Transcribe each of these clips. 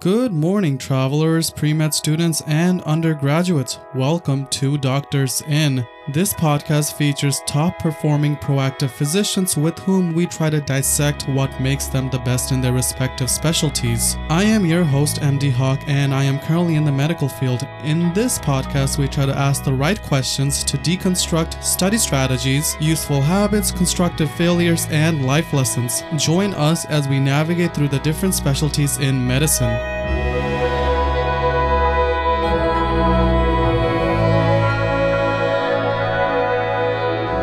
Good morning, travelers, pre med students, and undergraduates. Welcome to Doctors In. This podcast features top performing proactive physicians with whom we try to dissect what makes them the best in their respective specialties. I am your host, MD Hawk, and I am currently in the medical field. In this podcast, we try to ask the right questions to deconstruct study strategies, useful habits, constructive failures, and life lessons. Join us as we navigate through the different specialties in medicine.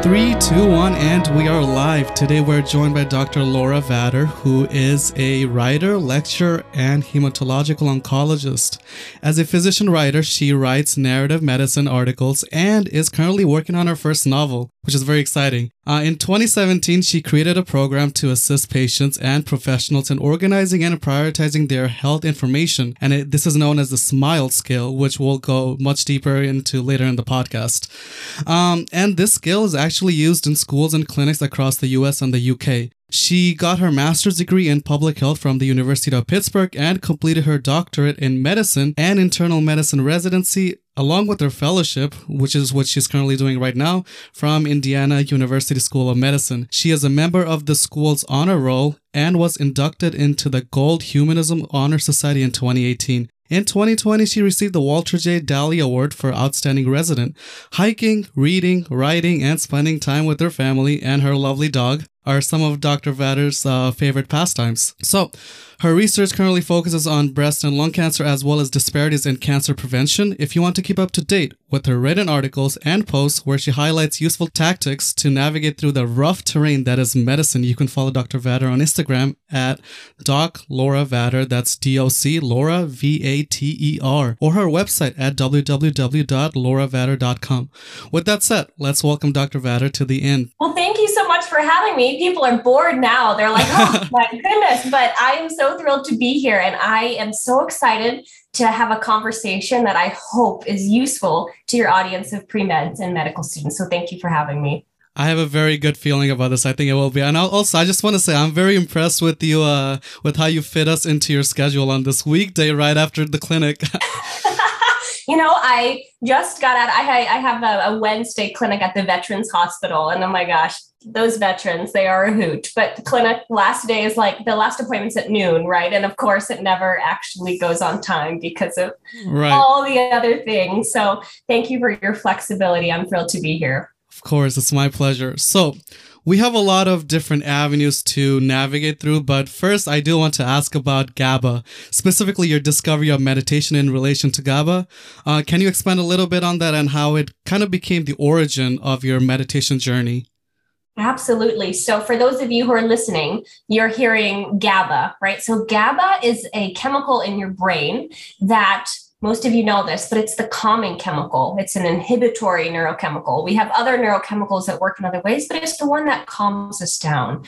Three, two, one, and we are live. Today we're joined by Dr. Laura Vater, who is a writer, lecturer, and hematological oncologist. As a physician writer, she writes narrative medicine articles and is currently working on her first novel, which is very exciting. Uh, in 2017, she created a program to assist patients and professionals in organizing and prioritizing their health information. And it, this is known as the SMILE scale, which we'll go much deeper into later in the podcast. Um, and this scale is actually used in schools and clinics across the US and the UK. She got her master's degree in public health from the University of Pittsburgh and completed her doctorate in medicine and internal medicine residency along with her fellowship, which is what she's currently doing right now, from Indiana University School of Medicine. She is a member of the school's honor roll and was inducted into the Gold Humanism Honor Society in 2018. In 2020, she received the Walter J. Daly Award for Outstanding Resident. Hiking, reading, writing, and spending time with her family and her lovely dog are some of Dr. Vater's uh, favorite pastimes. So, her research currently focuses on breast and lung cancer as well as disparities in cancer prevention. If you want to keep up to date with her written articles and posts where she highlights useful tactics to navigate through the rough terrain that is medicine, you can follow Dr. Vater on Instagram at Doc Laura Vater. That's D-O-C Laura V-A-T-E-R or her website at www.lauravater.com. With that said, let's welcome Dr. Vater to the end. Well, thank you so much for having me. People are bored now. They're like, oh my goodness, but I am so thrilled to be here. And I am so excited to have a conversation that I hope is useful to your audience of pre meds and medical students. So thank you for having me. I have a very good feeling about this. I think it will be. And also, I just want to say I'm very impressed with you, uh, with how you fit us into your schedule on this weekday right after the clinic. you know, I just got out. I, I have a, a Wednesday clinic at the Veterans Hospital, and oh my gosh, those veterans, they are a hoot. But the clinic last day is like the last appointment's at noon, right? And of course, it never actually goes on time because of right. all the other things. So thank you for your flexibility. I'm thrilled to be here. Of course, it's my pleasure. So, we have a lot of different avenues to navigate through, but first I do want to ask about GABA, specifically your discovery of meditation in relation to GABA. Uh, can you expand a little bit on that and how it kind of became the origin of your meditation journey? Absolutely. So, for those of you who are listening, you're hearing GABA, right? So, GABA is a chemical in your brain that most of you know this, but it's the calming chemical. It's an inhibitory neurochemical. We have other neurochemicals that work in other ways, but it's the one that calms us down.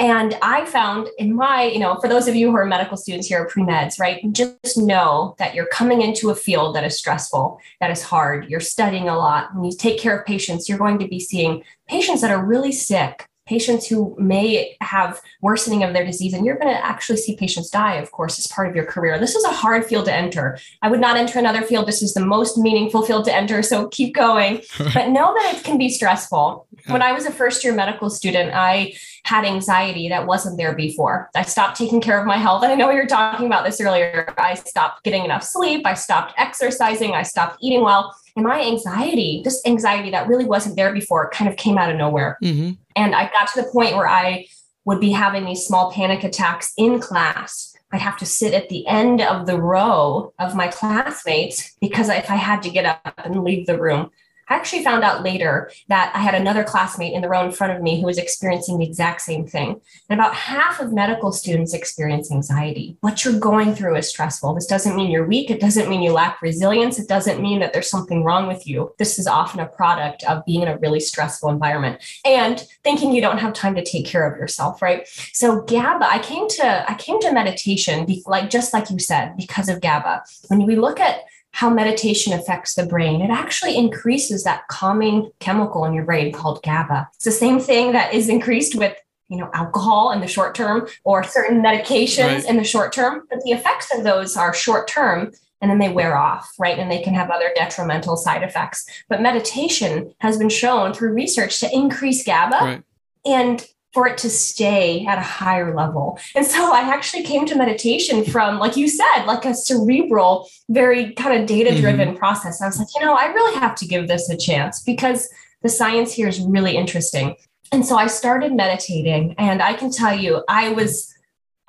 And I found in my, you know, for those of you who are medical students here at pre-meds, right, just know that you're coming into a field that is stressful, that is hard. You're studying a lot. When you take care of patients, you're going to be seeing patients that are really sick patients who may have worsening of their disease and you're going to actually see patients die of course as part of your career. This is a hard field to enter. I would not enter another field. This is the most meaningful field to enter so keep going. But know that it can be stressful. When i was a first year medical student i had anxiety that wasn't there before. I stopped taking care of my health and i know we were talking about this earlier. I stopped getting enough sleep. I stopped exercising. I stopped eating well and my anxiety, this anxiety that really wasn't there before, kind of came out of nowhere. Mm-hmm. And I got to the point where I would be having these small panic attacks in class. I'd have to sit at the end of the row of my classmates because if I had to get up and leave the room, I actually found out later that I had another classmate in the row in front of me who was experiencing the exact same thing. And about half of medical students experience anxiety. What you're going through is stressful. This doesn't mean you're weak. It doesn't mean you lack resilience. It doesn't mean that there's something wrong with you. This is often a product of being in a really stressful environment and thinking you don't have time to take care of yourself, right? So GABA, I came to I came to meditation like just like you said because of GABA. When we look at how meditation affects the brain. It actually increases that calming chemical in your brain called GABA. It's the same thing that is increased with you know alcohol in the short term or certain medications right. in the short term but the effects of those are short term and then they wear off right and they can have other detrimental side effects but meditation has been shown through research to increase gaba right. and for it to stay at a higher level. And so I actually came to meditation from, like you said, like a cerebral, very kind of data driven mm-hmm. process. I was like, you know, I really have to give this a chance because the science here is really interesting. And so I started meditating, and I can tell you, I was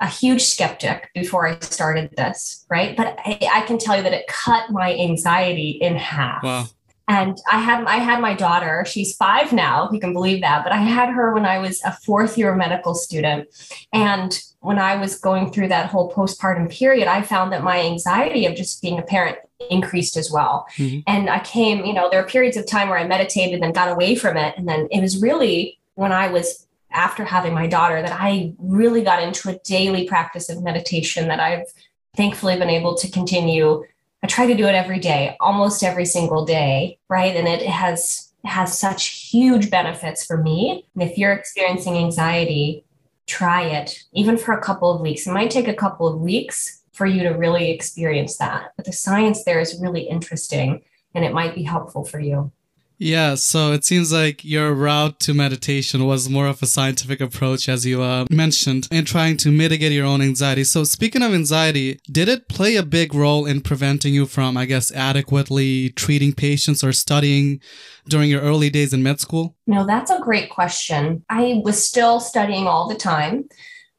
a huge skeptic before I started this, right? But I, I can tell you that it cut my anxiety in half. Wow and i had i had my daughter she's five now If you can believe that but i had her when i was a fourth year medical student. And when i was going through that whole postpartum period i found that my anxiety of just being a parent increased as well. Mm-hmm. and i came you know there are periods of time where i meditated and got away from it. And then it was really when i was after having my daughter that i really got into a daily practice of meditation that i've thankfully been able to continue I try to do it every day, almost every single day, right? And it has has such huge benefits for me. And if you're experiencing anxiety, try it even for a couple of weeks. It might take a couple of weeks for you to really experience that. But the science there is really interesting and it might be helpful for you. Yeah, so it seems like your route to meditation was more of a scientific approach, as you uh, mentioned, in trying to mitigate your own anxiety. So, speaking of anxiety, did it play a big role in preventing you from, I guess, adequately treating patients or studying during your early days in med school? No, that's a great question. I was still studying all the time.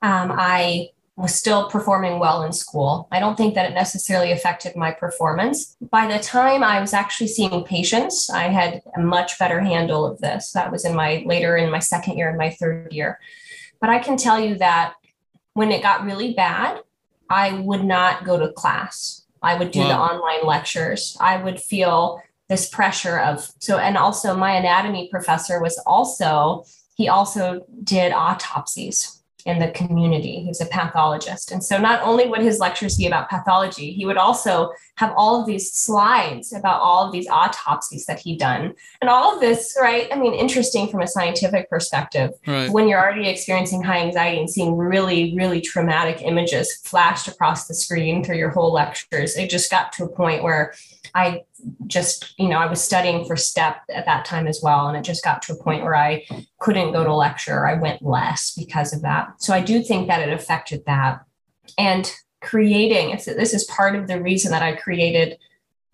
Um, I was still performing well in school. I don't think that it necessarily affected my performance. By the time I was actually seeing patients, I had a much better handle of this. That was in my later in my second year and my third year. But I can tell you that when it got really bad, I would not go to class. I would do wow. the online lectures. I would feel this pressure of so and also my anatomy professor was also he also did autopsies in the community. He's a pathologist. And so not only would his lectures be about pathology, he would also have all of these slides about all of these autopsies that he'd done. And all of this, right? I mean, interesting from a scientific perspective. Right. When you're already experiencing high anxiety and seeing really, really traumatic images flashed across the screen through your whole lectures, it just got to a point where I just, you know, I was studying for STEP at that time as well. And it just got to a point where I couldn't go to lecture. I went less because of that. So I do think that it affected that. And creating, it's, this is part of the reason that I created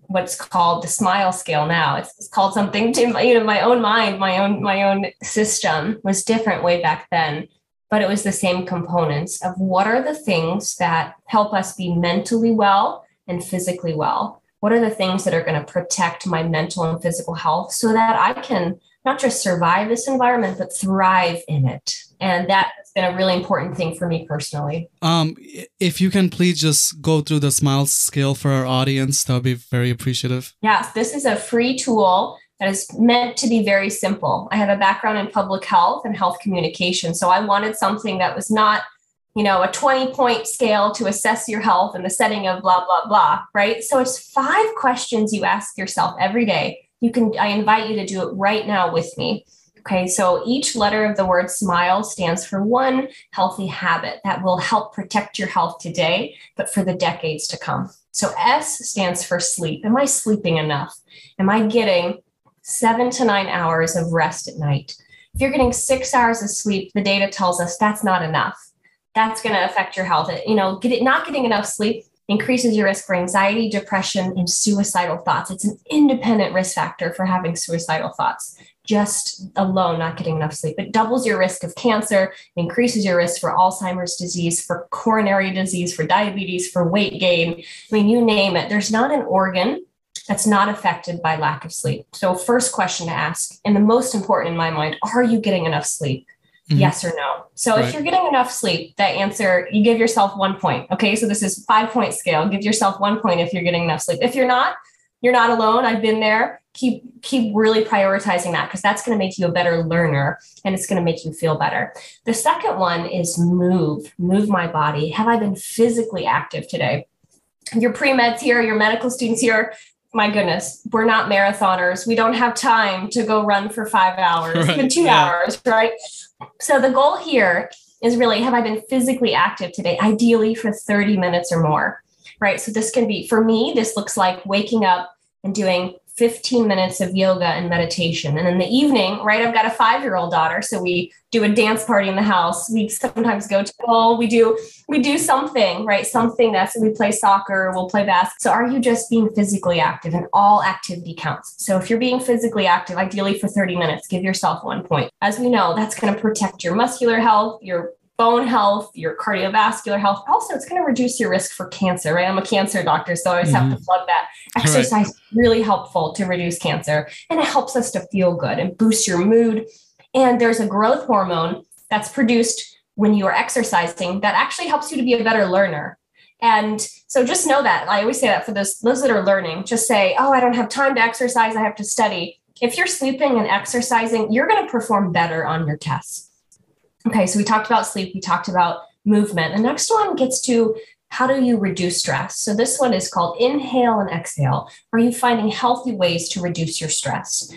what's called the smile scale now. It's, it's called something to you know, my own mind, my own, my own system was different way back then but it was the same components of what are the things that help us be mentally well and physically well what are the things that are going to protect my mental and physical health so that I can not just survive this environment, but thrive in it. And that has been a really important thing for me personally. Um, if you can please just go through the smile scale for our audience, that would be very appreciative. Yes, this is a free tool that is meant to be very simple. I have a background in public health and health communication. So I wanted something that was not you know, a 20 point scale to assess your health in the setting of blah, blah, blah, right? So it's five questions you ask yourself every day. You can, I invite you to do it right now with me. Okay, so each letter of the word smile stands for one healthy habit that will help protect your health today, but for the decades to come. So S stands for sleep. Am I sleeping enough? Am I getting seven to nine hours of rest at night? If you're getting six hours of sleep, the data tells us that's not enough that's going to affect your health. You know, get it, not getting enough sleep increases your risk for anxiety, depression, and suicidal thoughts. It's an independent risk factor for having suicidal thoughts. Just alone, not getting enough sleep. It doubles your risk of cancer, increases your risk for Alzheimer's disease, for coronary disease, for diabetes, for weight gain. I mean, you name it. There's not an organ that's not affected by lack of sleep. So, first question to ask, and the most important in my mind, are you getting enough sleep? Mm-hmm. Yes or no. So right. if you're getting enough sleep, that answer, you give yourself one point. Okay. So this is five point scale. Give yourself one point if you're getting enough sleep. If you're not, you're not alone. I've been there. Keep keep really prioritizing that because that's going to make you a better learner and it's going to make you feel better. The second one is move. Move my body. Have I been physically active today? Your pre-meds here, your medical students here, my goodness, we're not marathoners. We don't have time to go run for five hours, right. even two yeah. hours, right? So the goal here is really have I been physically active today? Ideally for 30 minutes or more, right? So this can be, for me, this looks like waking up and doing 15 minutes of yoga and meditation. And in the evening, right, I've got a five year old daughter. So we do a dance party in the house. We sometimes go to pool. We do, we do something, right? Something that's, we play soccer, we'll play basketball. So are you just being physically active and all activity counts? So if you're being physically active, ideally for 30 minutes, give yourself one point. As we know, that's going to protect your muscular health, your bone health, your cardiovascular health. Also, it's going to reduce your risk for cancer, right? I'm a cancer doctor, so I always mm-hmm. have to mm-hmm. plug that. Exercise right. really helpful to reduce cancer, and it helps us to feel good and boost your mood. And there's a growth hormone that's produced when you are exercising that actually helps you to be a better learner. And so just know that. I always say that for those, those that are learning, just say, oh, I don't have time to exercise. I have to study. If you're sleeping and exercising, you're going to perform better on your tests. Okay, so we talked about sleep, we talked about movement. The next one gets to how do you reduce stress? So this one is called inhale and exhale. Are you finding healthy ways to reduce your stress?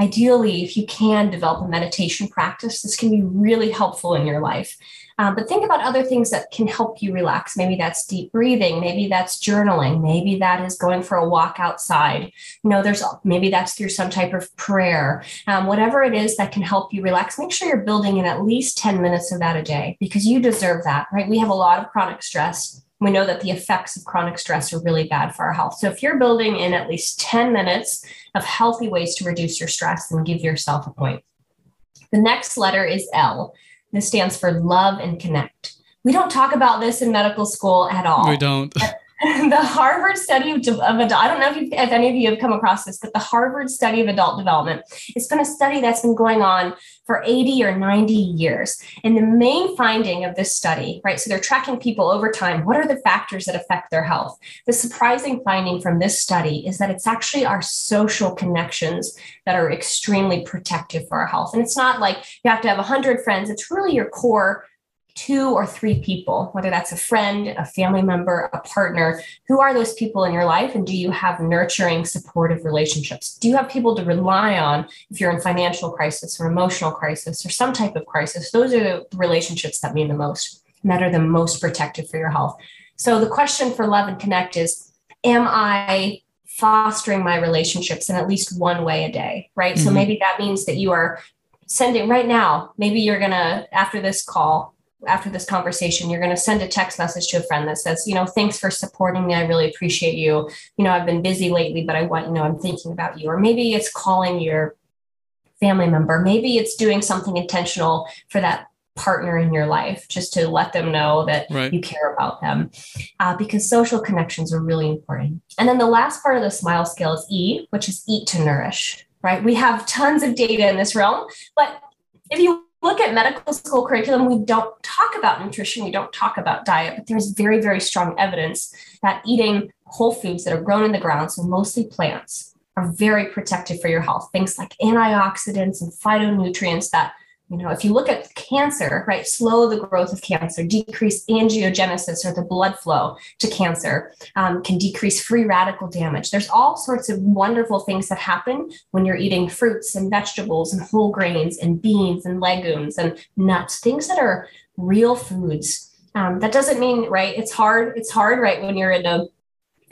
Ideally, if you can develop a meditation practice, this can be really helpful in your life. Um, but think about other things that can help you relax. Maybe that's deep breathing. Maybe that's journaling. Maybe that is going for a walk outside. You know, there's maybe that's through some type of prayer. Um, whatever it is that can help you relax, make sure you're building in at least 10 minutes of that a day because you deserve that, right? We have a lot of chronic stress. We know that the effects of chronic stress are really bad for our health. So if you're building in at least 10 minutes of healthy ways to reduce your stress, then give yourself a point. The next letter is L. This stands for love and connect. We don't talk about this in medical school at all. We don't. the Harvard study of, adult, I don't know if, if, any of you have come across this, but the Harvard study of adult development, it's been a study that's been going on for 80 or 90 years. And the main finding of this study, right, so they're tracking people over time. What are the factors that affect their health? The surprising finding from this study is that it's actually our social connections that are extremely protective for our health. And it's not like you have to have 100 friends, it's really your core two or three people, whether that's a friend, a family member, a partner, who are those people in your life? And do you have nurturing, supportive relationships? Do you have people to rely on if you're in financial crisis or emotional crisis or some type of crisis? Those are the relationships that mean the most and that are the most protective for your health. So the question for Love and Connect is Am I fostering my relationships in at least one way a day? Right. Mm-hmm. So maybe that means that you are sending right now, maybe you're going to, after this call, after this conversation, you're going to send a text message to a friend that says, you know, thanks for supporting me. I really appreciate you. You know, I've been busy lately, but I want, you know, I'm thinking about you. Or maybe it's calling your family member. Maybe it's doing something intentional for that partner in your life just to let them know that right. you care about them uh, because social connections are really important. And then the last part of the smile scale is E, which is eat to nourish, right? We have tons of data in this realm, but if you look at medical school curriculum, we don't talk about nutrition, we don't talk about diet, but there's very, very strong evidence that eating whole foods that are grown in the ground, so mostly plants, are very protective for your health. Things like antioxidants and phytonutrients that you know, if you look at cancer, right, slow the growth of cancer, decrease angiogenesis or the blood flow to cancer, um, can decrease free radical damage. There's all sorts of wonderful things that happen when you're eating fruits and vegetables and whole grains and beans and legumes and nuts, things that are real foods. Um, that doesn't mean, right, it's hard. It's hard, right, when you're in a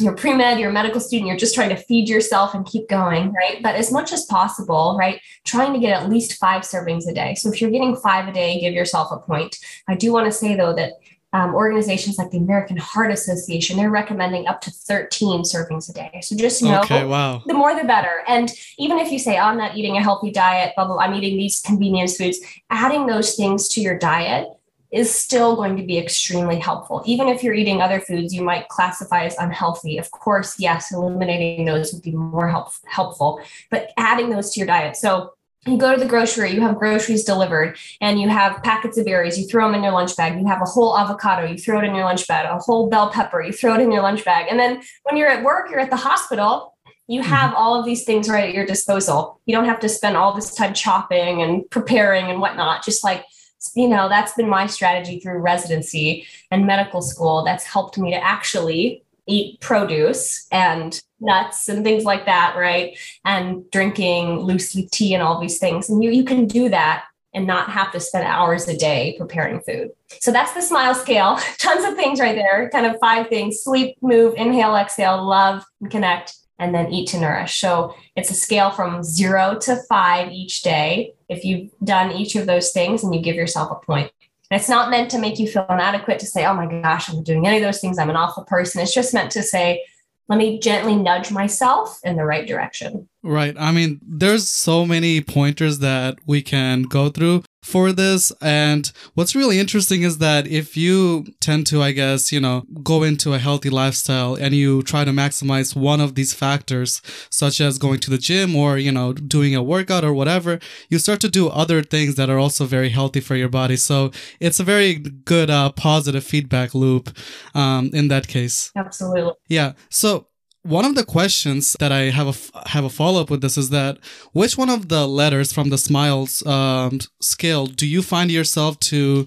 you're pre-med, you're a medical student, you're just trying to feed yourself and keep going, right? But as much as possible, right? Trying to get at least five servings a day. So if you're getting five a day, give yourself a point. I do want to say though that um, organizations like the American Heart Association, they're recommending up to 13 servings a day. So just know okay, wow. the more the better. And even if you say, oh, I'm not eating a healthy diet, blah, blah, blah, I'm eating these convenience foods, adding those things to your diet is still going to be extremely helpful. Even if you're eating other foods you might classify as unhealthy, of course, yes, eliminating those would be more help, helpful, but adding those to your diet. So you go to the grocery, you have groceries delivered, and you have packets of berries, you throw them in your lunch bag. You have a whole avocado, you throw it in your lunch bag, a whole bell pepper, you throw it in your lunch bag. And then when you're at work, you're at the hospital, you mm-hmm. have all of these things right at your disposal. You don't have to spend all this time chopping and preparing and whatnot. Just like you know, that's been my strategy through residency and medical school. That's helped me to actually eat produce and nuts and things like that, right? And drinking loose leaf tea and all these things. And you, you can do that and not have to spend hours a day preparing food. So that's the smile scale. Tons of things right there, kind of five things sleep, move, inhale, exhale, love, and connect, and then eat to nourish. So it's a scale from zero to five each day. If you've done each of those things and you give yourself a point. And it's not meant to make you feel inadequate to say, oh my gosh, I'm doing any of those things. I'm an awful person. It's just meant to say, let me gently nudge myself in the right direction. Right. I mean, there's so many pointers that we can go through for this. And what's really interesting is that if you tend to, I guess, you know, go into a healthy lifestyle and you try to maximize one of these factors, such as going to the gym or, you know, doing a workout or whatever, you start to do other things that are also very healthy for your body. So it's a very good, uh, positive feedback loop, um, in that case. Absolutely. Yeah. So one of the questions that I have a have a follow up with this is that which one of the letters from the smiles um, scale do you find yourself to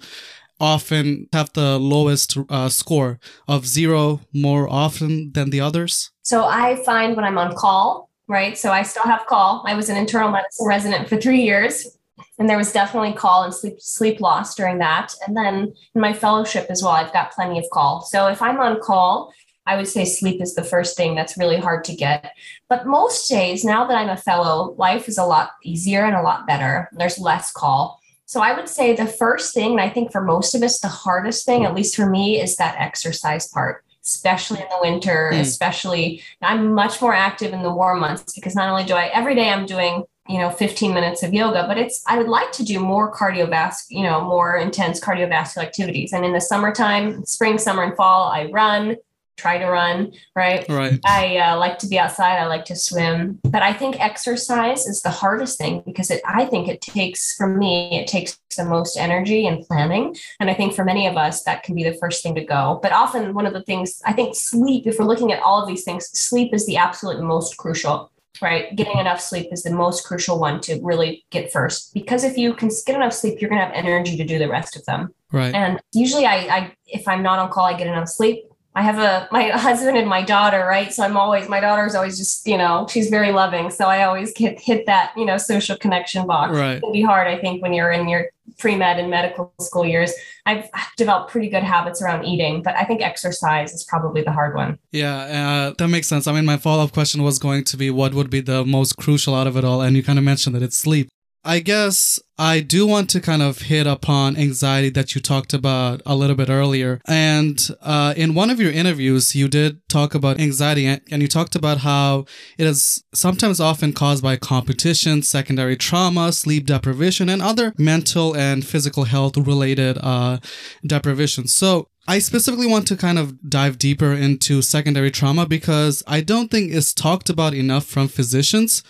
often have the lowest uh, score of zero more often than the others? So I find when I'm on call, right? So I still have call. I was an internal medicine resident for three years, and there was definitely call and sleep sleep loss during that. And then in my fellowship as well, I've got plenty of call. So if I'm on call I would say sleep is the first thing that's really hard to get. But most days, now that I'm a fellow, life is a lot easier and a lot better. There's less call. So I would say the first thing, and I think for most of us, the hardest thing, at least for me, is that exercise part, especially in the winter, mm. especially I'm much more active in the warm months because not only do I every day I'm doing you know 15 minutes of yoga but it's i would like to do more cardiovascular you know more intense cardiovascular activities and in the summertime spring summer and fall i run try to run, right? Right. I uh, like to be outside. I like to swim, but I think exercise is the hardest thing because it. I think it takes, for me, it takes the most energy and planning, and I think for many of us that can be the first thing to go. But often, one of the things I think sleep. If we're looking at all of these things, sleep is the absolute most crucial. Right. Getting enough sleep is the most crucial one to really get first. Because if you can get enough sleep, you're going to have energy to do the rest of them. Right. And usually I, I if I'm not on call, I get enough sleep. I have a my husband and my daughter, right? So I'm always my daughter's always just you know she's very loving, so I always hit hit that you know social connection box. Right. It can be hard, I think, when you're in your pre med and medical school years. I've developed pretty good habits around eating, but I think exercise is probably the hard one. Yeah, uh, that makes sense. I mean, my follow up question was going to be what would be the most crucial out of it all, and you kind of mentioned that it's sleep. I guess I do want to kind of hit upon anxiety that you talked about a little bit earlier. And uh, in one of your interviews, you did talk about anxiety and you talked about how it is sometimes often caused by competition, secondary trauma, sleep deprivation, and other mental and physical health related uh, deprivation. So I specifically want to kind of dive deeper into secondary trauma because I don't think it's talked about enough from physicians.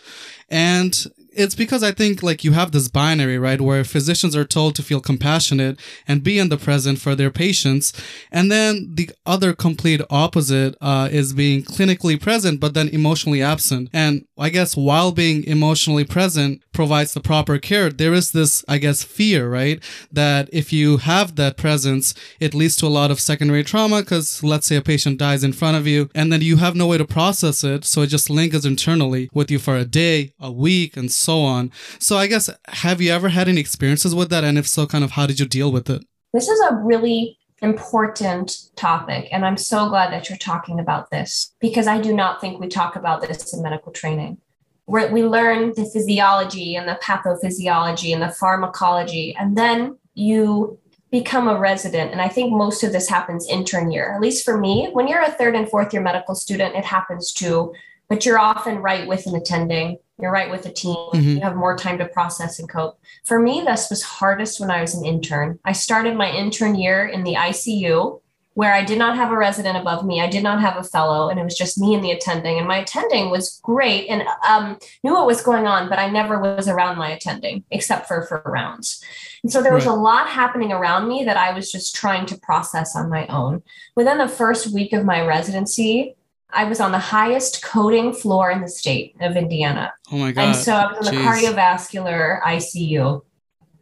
And it's because I think like you have this binary, right, where physicians are told to feel compassionate and be in the present for their patients, and then the other complete opposite uh, is being clinically present but then emotionally absent. And I guess while being emotionally present provides the proper care, there is this, I guess, fear, right, that if you have that presence, it leads to a lot of secondary trauma because let's say a patient dies in front of you, and then you have no way to process it, so it just lingers internally with you for a day, a week, and so on. So I guess have you ever had any experiences with that? And if so, kind of how did you deal with it? This is a really important topic. And I'm so glad that you're talking about this because I do not think we talk about this in medical training. Where we learn the physiology and the pathophysiology and the pharmacology, and then you become a resident. And I think most of this happens intern year, at least for me. When you're a third and fourth year medical student, it happens too, but you're often right with an attending you're right with the team. Mm-hmm. You have more time to process and cope. For me, this was hardest when I was an intern. I started my intern year in the ICU where I did not have a resident above me. I did not have a fellow, and it was just me and the attending. And my attending was great and um, knew what was going on, but I never was around my attending except for for rounds. And so there was right. a lot happening around me that I was just trying to process on my own. Within the first week of my residency, I was on the highest coding floor in the state of Indiana. Oh my God. And so I was in the cardiovascular ICU.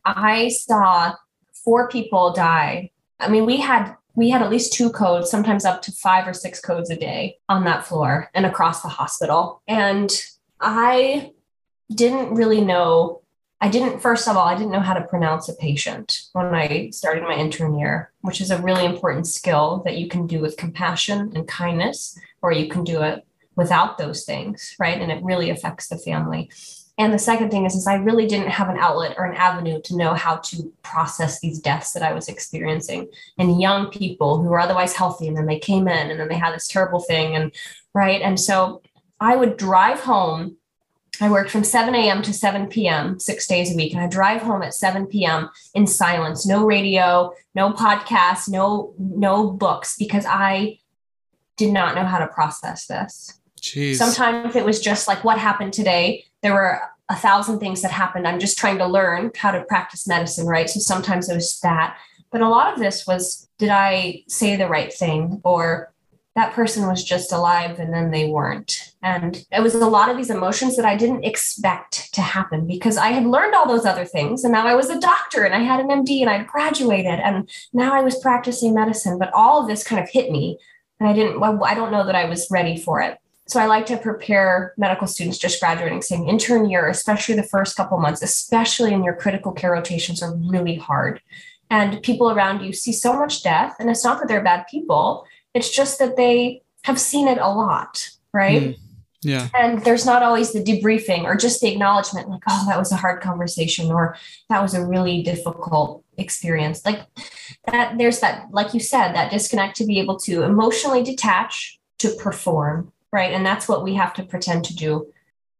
I saw four people die. I mean, we had we had at least two codes, sometimes up to five or six codes a day on that floor and across the hospital. And I didn't really know I didn't, first of all, I didn't know how to pronounce a patient when I started my intern year, which is a really important skill that you can do with compassion and kindness, or you can do it without those things, right? And it really affects the family. And the second thing is, is I really didn't have an outlet or an avenue to know how to process these deaths that I was experiencing and young people who were otherwise healthy. And then they came in and then they had this terrible thing. And right. And so I would drive home I worked from 7 a.m. to 7 p.m. six days a week. And I drive home at 7 p.m. in silence, no radio, no podcasts, no, no books, because I did not know how to process this. Jeez. Sometimes it was just like what happened today. There were a thousand things that happened. I'm just trying to learn how to practice medicine, right? So sometimes it was that. But a lot of this was did I say the right thing? Or that person was just alive and then they weren't. And it was a lot of these emotions that I didn't expect to happen because I had learned all those other things. And now I was a doctor and I had an MD and I'd graduated and now I was practicing medicine. But all of this kind of hit me. And I didn't, I don't know that I was ready for it. So I like to prepare medical students just graduating, saying intern year, especially the first couple months, especially in your critical care rotations, are really hard. And people around you see so much death. And it's not that they're bad people it's just that they have seen it a lot, right? Mm, yeah. And there's not always the debriefing or just the acknowledgement, like, oh, that was a hard conversation or that was a really difficult experience. Like that, there's that, like you said, that disconnect to be able to emotionally detach to perform, right? And that's what we have to pretend to do.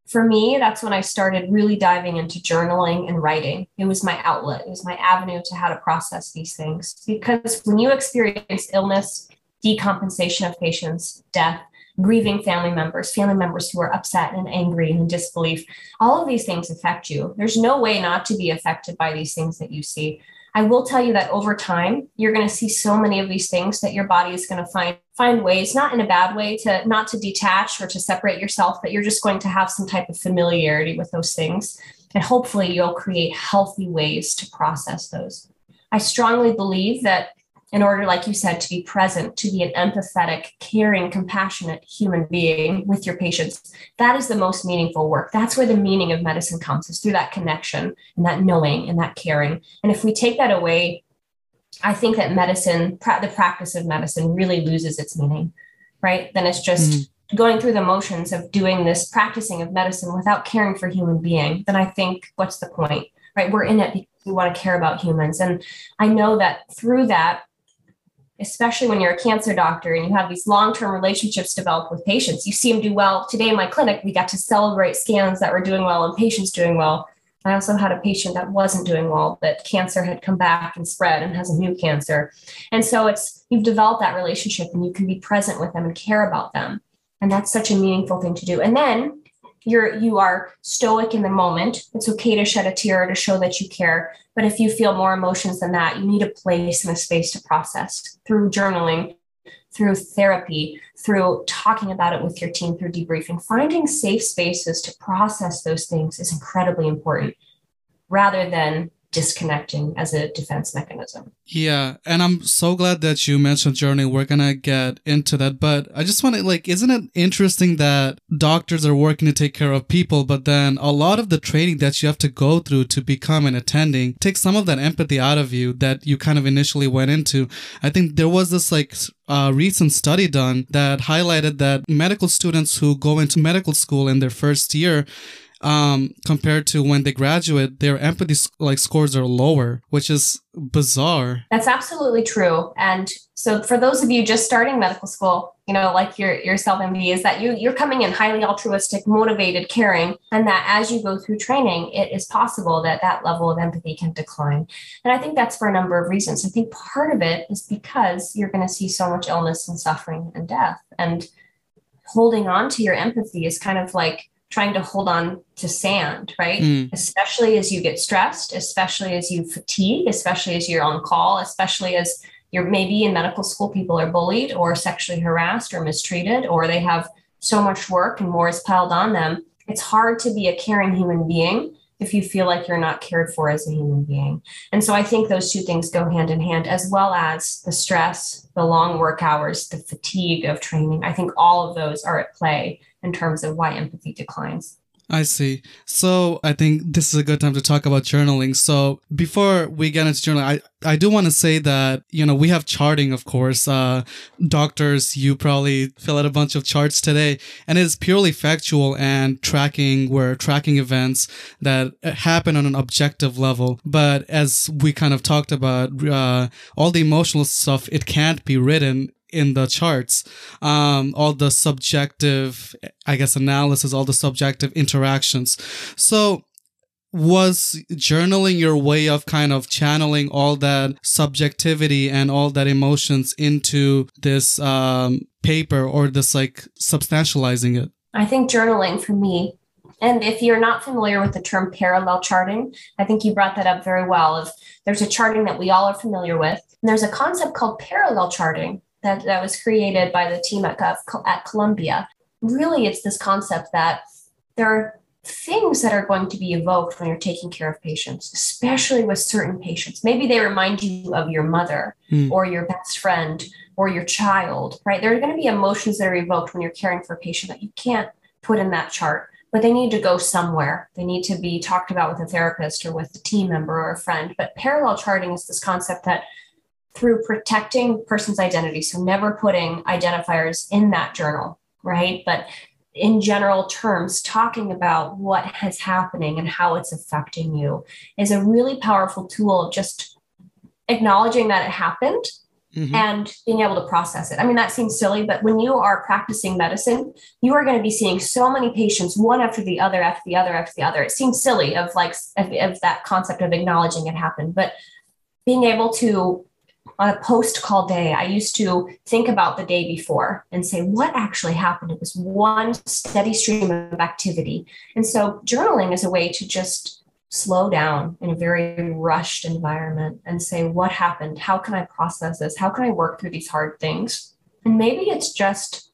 For me, that's when I started really diving into journaling and writing. It was my outlet, it was my avenue to how to process these things. Because when you experience illness, decompensation of patients, death, grieving family members, family members who are upset and angry and in disbelief. All of these things affect you. There's no way not to be affected by these things that you see. I will tell you that over time, you're going to see so many of these things that your body is going to find find ways, not in a bad way, to not to detach or to separate yourself, but you're just going to have some type of familiarity with those things. And hopefully you'll create healthy ways to process those. I strongly believe that in order, like you said, to be present, to be an empathetic, caring, compassionate human being with your patients. That is the most meaningful work. That's where the meaning of medicine comes, is through that connection and that knowing and that caring. And if we take that away, I think that medicine, the practice of medicine, really loses its meaning, right? Then it's just mm. going through the motions of doing this practicing of medicine without caring for human being. Then I think, what's the point, right? We're in it because we want to care about humans. And I know that through that, especially when you're a cancer doctor and you have these long-term relationships developed with patients. You see them do well. Today in my clinic, we got to celebrate scans that were doing well and patients doing well. I also had a patient that wasn't doing well, but cancer had come back and spread and has a new cancer. And so it's you've developed that relationship and you can be present with them and care about them. And that's such a meaningful thing to do. And then you're you are stoic in the moment. It's okay to shed a tear to show that you care. But if you feel more emotions than that you need a place and a space to process through journaling through therapy through talking about it with your team through debriefing. Finding safe spaces to process those things is incredibly important rather than disconnecting as a defense mechanism. Yeah, and I'm so glad that you mentioned journey. We're gonna get into that, but I just want to like, isn't it interesting that doctors are working to take care of people, but then a lot of the training that you have to go through to become an attending takes some of that empathy out of you that you kind of initially went into. I think there was this like uh, recent study done that highlighted that medical students who go into medical school in their first year um, compared to when they graduate, their empathy like scores are lower, which is bizarre. That's absolutely true. And so for those of you just starting medical school, you know, like your yourself MD, is that you you're coming in highly altruistic, motivated, caring, and that as you go through training, it is possible that that level of empathy can decline. And I think that's for a number of reasons. I think part of it is because you're going to see so much illness and suffering and death, and holding on to your empathy is kind of like trying to hold on to sand, right? Mm. Especially as you get stressed, especially as you fatigue, especially as you're on call, especially as you're maybe in medical school, people are bullied or sexually harassed or mistreated, or they have so much work and more is piled on them. It's hard to be a caring human being if you feel like you're not cared for as a human being. And so I think those two things go hand in hand, as well as the stress, the long work hours, the fatigue of training. I think all of those are at play in terms of why empathy declines. I see. So I think this is a good time to talk about journaling. So before we get into journaling, I, I do want to say that, you know, we have charting, of course. Uh, doctors, you probably fill out a bunch of charts today and it's purely factual and tracking, we're tracking events that happen on an objective level. But as we kind of talked about, uh, all the emotional stuff, it can't be written in the charts um, all the subjective i guess analysis all the subjective interactions. So was journaling your way of kind of channeling all that subjectivity and all that emotions into this um, paper or this like substantializing it? I think journaling for me and if you're not familiar with the term parallel charting i think you brought that up very well of there's a charting that we all are familiar with there's a concept called parallel charting that, that was created by the team at, at Columbia. Really, it's this concept that there are things that are going to be evoked when you're taking care of patients, especially with certain patients. Maybe they remind you of your mother mm. or your best friend or your child, right? There are going to be emotions that are evoked when you're caring for a patient that you can't put in that chart, but they need to go somewhere. They need to be talked about with a therapist or with a team member or a friend. But parallel charting is this concept that through protecting person's identity. So never putting identifiers in that journal, right? But in general terms, talking about what has happening and how it's affecting you is a really powerful tool of just acknowledging that it happened mm-hmm. and being able to process it. I mean, that seems silly, but when you are practicing medicine, you are going to be seeing so many patients, one after the other, after the other, after the other. It seems silly of like of, of that concept of acknowledging it happened, but being able to on a post call day, I used to think about the day before and say, what actually happened? It was one steady stream of activity. And so journaling is a way to just slow down in a very rushed environment and say, what happened? How can I process this? How can I work through these hard things? And maybe it's just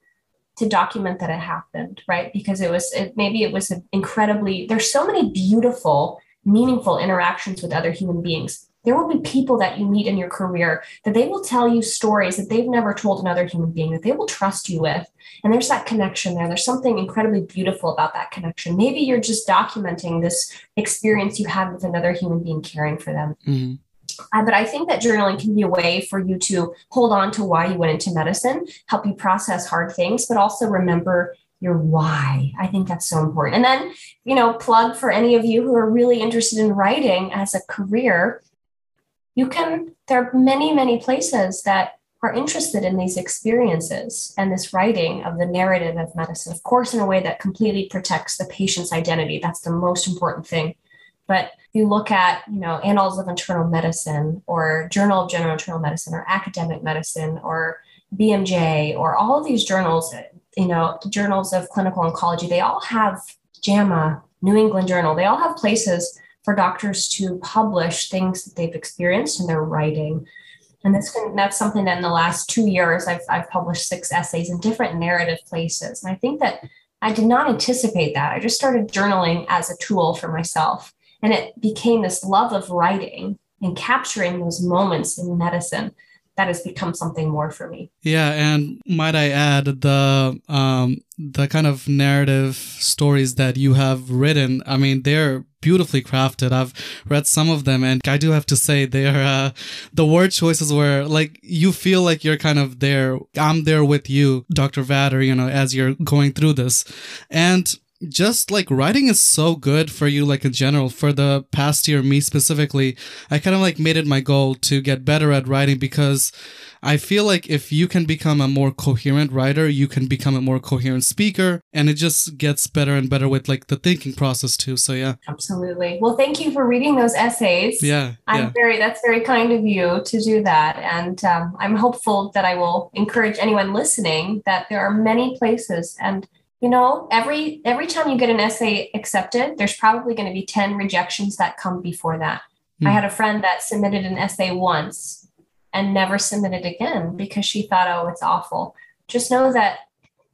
to document that it happened, right? Because it was, it, maybe it was incredibly, there's so many beautiful, meaningful interactions with other human beings there will be people that you meet in your career that they will tell you stories that they've never told another human being that they will trust you with. And there's that connection there. There's something incredibly beautiful about that connection. Maybe you're just documenting this experience you had with another human being caring for them. Mm-hmm. Uh, but I think that journaling can be a way for you to hold on to why you went into medicine, help you process hard things, but also remember your why. I think that's so important. And then, you know, plug for any of you who are really interested in writing as a career you can, there are many, many places that are interested in these experiences and this writing of the narrative of medicine, of course, in a way that completely protects the patient's identity. That's the most important thing. But if you look at, you know, Annals of Internal Medicine or Journal of General Internal Medicine or Academic Medicine or BMJ or all of these journals, you know, journals of clinical oncology, they all have JAMA, New England Journal, they all have places for doctors to publish things that they've experienced in their writing. And this can, that's something that in the last two years, I've, I've published six essays in different narrative places. And I think that I did not anticipate that. I just started journaling as a tool for myself. And it became this love of writing and capturing those moments in medicine that has become something more for me. Yeah, and might I add the um the kind of narrative stories that you have written. I mean, they're beautifully crafted. I've read some of them, and I do have to say they're uh, the word choices were like you feel like you're kind of there. I'm there with you, Dr. Vater. You know, as you're going through this, and just like writing is so good for you like in general. For the past year me specifically i kind of like made it my goal to get better at writing because i feel like if you can become a more coherent writer you can become a more coherent speaker and it just gets better and better with like the thinking process too. So yeah. Absolutely. Well thank you for reading those essays. Yeah i'm yeah. very that's very kind of you to do that and um, i'm hopeful that i will encourage anyone listening that there are many places and you know every every time you get an essay accepted there's probably going to be 10 rejections that come before that. Mm. i had a friend that submitted an essay once and never submitted again because she thought oh it's awful. Just know that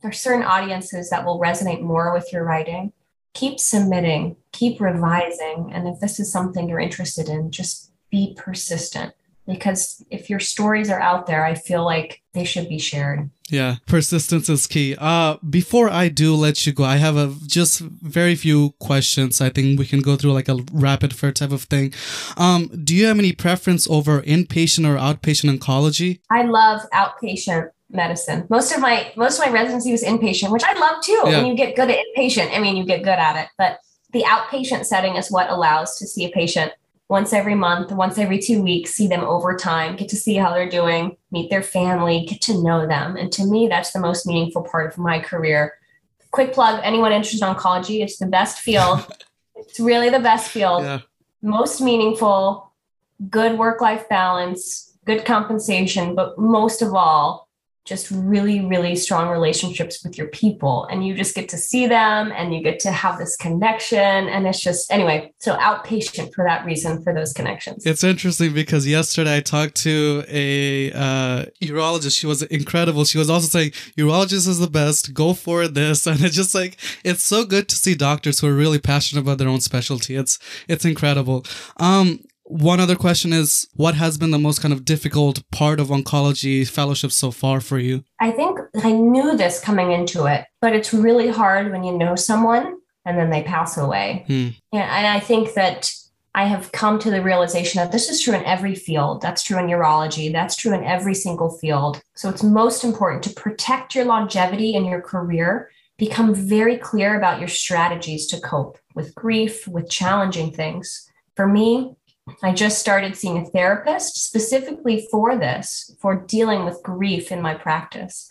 there's certain audiences that will resonate more with your writing. Keep submitting keep revising and if this is something you're interested in just be persistent because if your stories are out there, I feel like they should be shared. Yeah, persistence is key. Uh, before I do let you go, I have a just very few questions. I think we can go through like a rapid fire type of thing. Um, do you have any preference over inpatient or outpatient oncology? I love outpatient medicine. Most of my most of my residency was inpatient, which I love too. Yeah. When you get good at inpatient, I mean, you get good at it, but the outpatient setting is what allows to see a patient once every month, once every two weeks, see them over time, get to see how they're doing, meet their family, get to know them. And to me, that's the most meaningful part of my career. Quick plug anyone interested in oncology, it's the best field. it's really the best field, yeah. most meaningful, good work life balance, good compensation, but most of all, just really, really strong relationships with your people. And you just get to see them and you get to have this connection. And it's just, anyway, so outpatient for that reason, for those connections. It's interesting because yesterday I talked to a uh, urologist. She was incredible. She was also saying, urologist is the best, go for this. And it's just like, it's so good to see doctors who are really passionate about their own specialty. It's, it's incredible. Um, one other question is what has been the most kind of difficult part of oncology fellowship so far for you? I think I knew this coming into it, but it's really hard when you know someone and then they pass away. Hmm. Yeah, and I think that I have come to the realization that this is true in every field. That's true in urology. That's true in every single field. So it's most important to protect your longevity in your career, become very clear about your strategies to cope with grief, with challenging things. For me, I just started seeing a therapist specifically for this, for dealing with grief in my practice.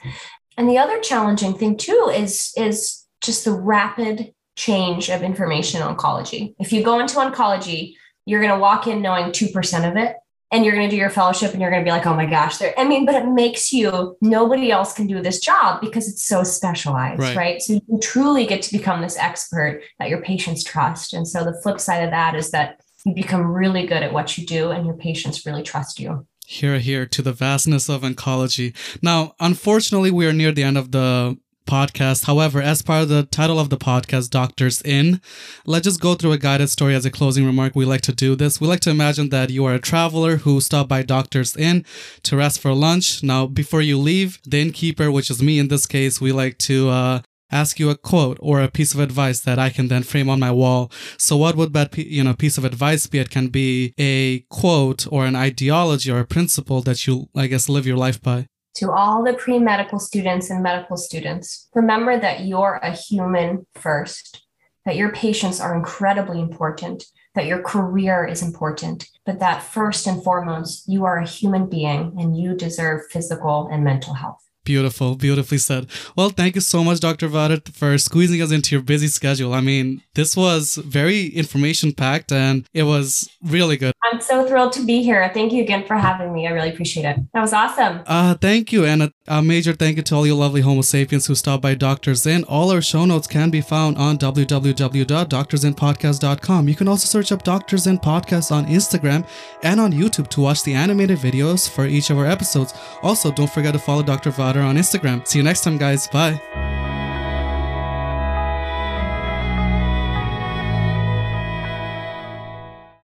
And the other challenging thing too is is just the rapid change of information in oncology. If you go into oncology, you're going to walk in knowing 2% of it and you're going to do your fellowship and you're going to be like, "Oh my gosh, there I mean, but it makes you nobody else can do this job because it's so specialized, right? right? So you truly get to become this expert that your patients trust. And so the flip side of that is that you become really good at what you do and your patients really trust you. Here, here to the vastness of oncology. Now, unfortunately, we are near the end of the podcast. However, as part of the title of the podcast, Doctors In, let's just go through a guided story as a closing remark. We like to do this. We like to imagine that you are a traveler who stopped by Doctors In to rest for lunch. Now, before you leave, the innkeeper, which is me in this case, we like to uh, ask you a quote or a piece of advice that I can then frame on my wall. So what would that you know piece of advice be? It can be a quote or an ideology or a principle that you I guess live your life by. To all the pre-medical students and medical students, remember that you're a human first, that your patients are incredibly important, that your career is important, but that first and foremost, you are a human being and you deserve physical and mental health. Beautiful, beautifully said. Well, thank you so much, Dr. Vater, for squeezing us into your busy schedule. I mean, this was very information packed and it was really good. I'm so thrilled to be here. Thank you again for having me. I really appreciate it. That was awesome. Uh, thank you. And a, major thank you to all you lovely Homo sapiens who stopped by Doctors In. All our show notes can be found on www.doctorsinpodcast.com. You can also search up Doctors In Podcast on Instagram and on YouTube to watch the animated videos for each of our episodes. Also, don't forget to follow Dr. Vater on Instagram. See you next time, guys. Bye.